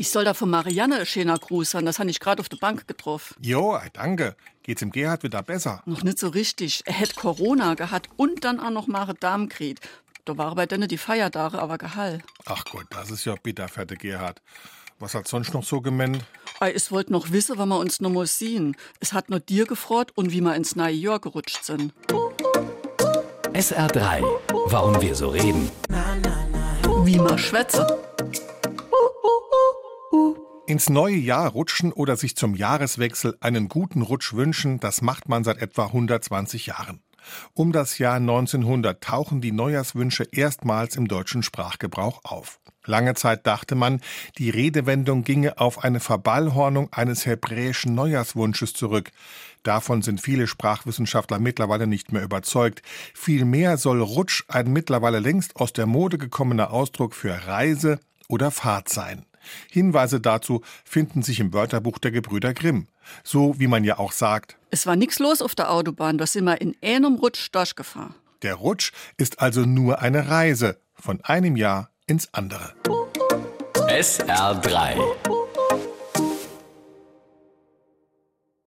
Ich soll da von Marianne ein schöner Gruß haben, das habe ich gerade auf der Bank getroffen. Jo, danke. Geht's dem Gerhard wieder besser? Noch nicht so richtig. Er hätte Corona gehabt und dann auch noch mal Darmkrieg. Da waren bei denen die Feiertage aber gehall. Ach Gott, das ist ja bitter, fette Gerhard. Was hat sonst noch so gemeint? Ei, Es wollt noch wissen, wann wir uns noch mal sehen. Es hat nur dir gefreut und wie wir ins neue Jahr gerutscht sind. SR3. Warum wir so reden. Wie wir schwätzen. Ins neue Jahr rutschen oder sich zum Jahreswechsel einen guten Rutsch wünschen, das macht man seit etwa 120 Jahren. Um das Jahr 1900 tauchen die Neujahrswünsche erstmals im deutschen Sprachgebrauch auf. Lange Zeit dachte man, die Redewendung ginge auf eine Verballhornung eines hebräischen Neujahrswunsches zurück. Davon sind viele Sprachwissenschaftler mittlerweile nicht mehr überzeugt. Vielmehr soll Rutsch ein mittlerweile längst aus der Mode gekommener Ausdruck für Reise oder Fahrt sein. Hinweise dazu finden sich im Wörterbuch der Gebrüder Grimm. So wie man ja auch sagt, Es war nix los auf der Autobahn, da sind wir in einem Rutsch durchgefahren. der Rutsch ist also nur eine Reise von einem Jahr ins andere. SR3.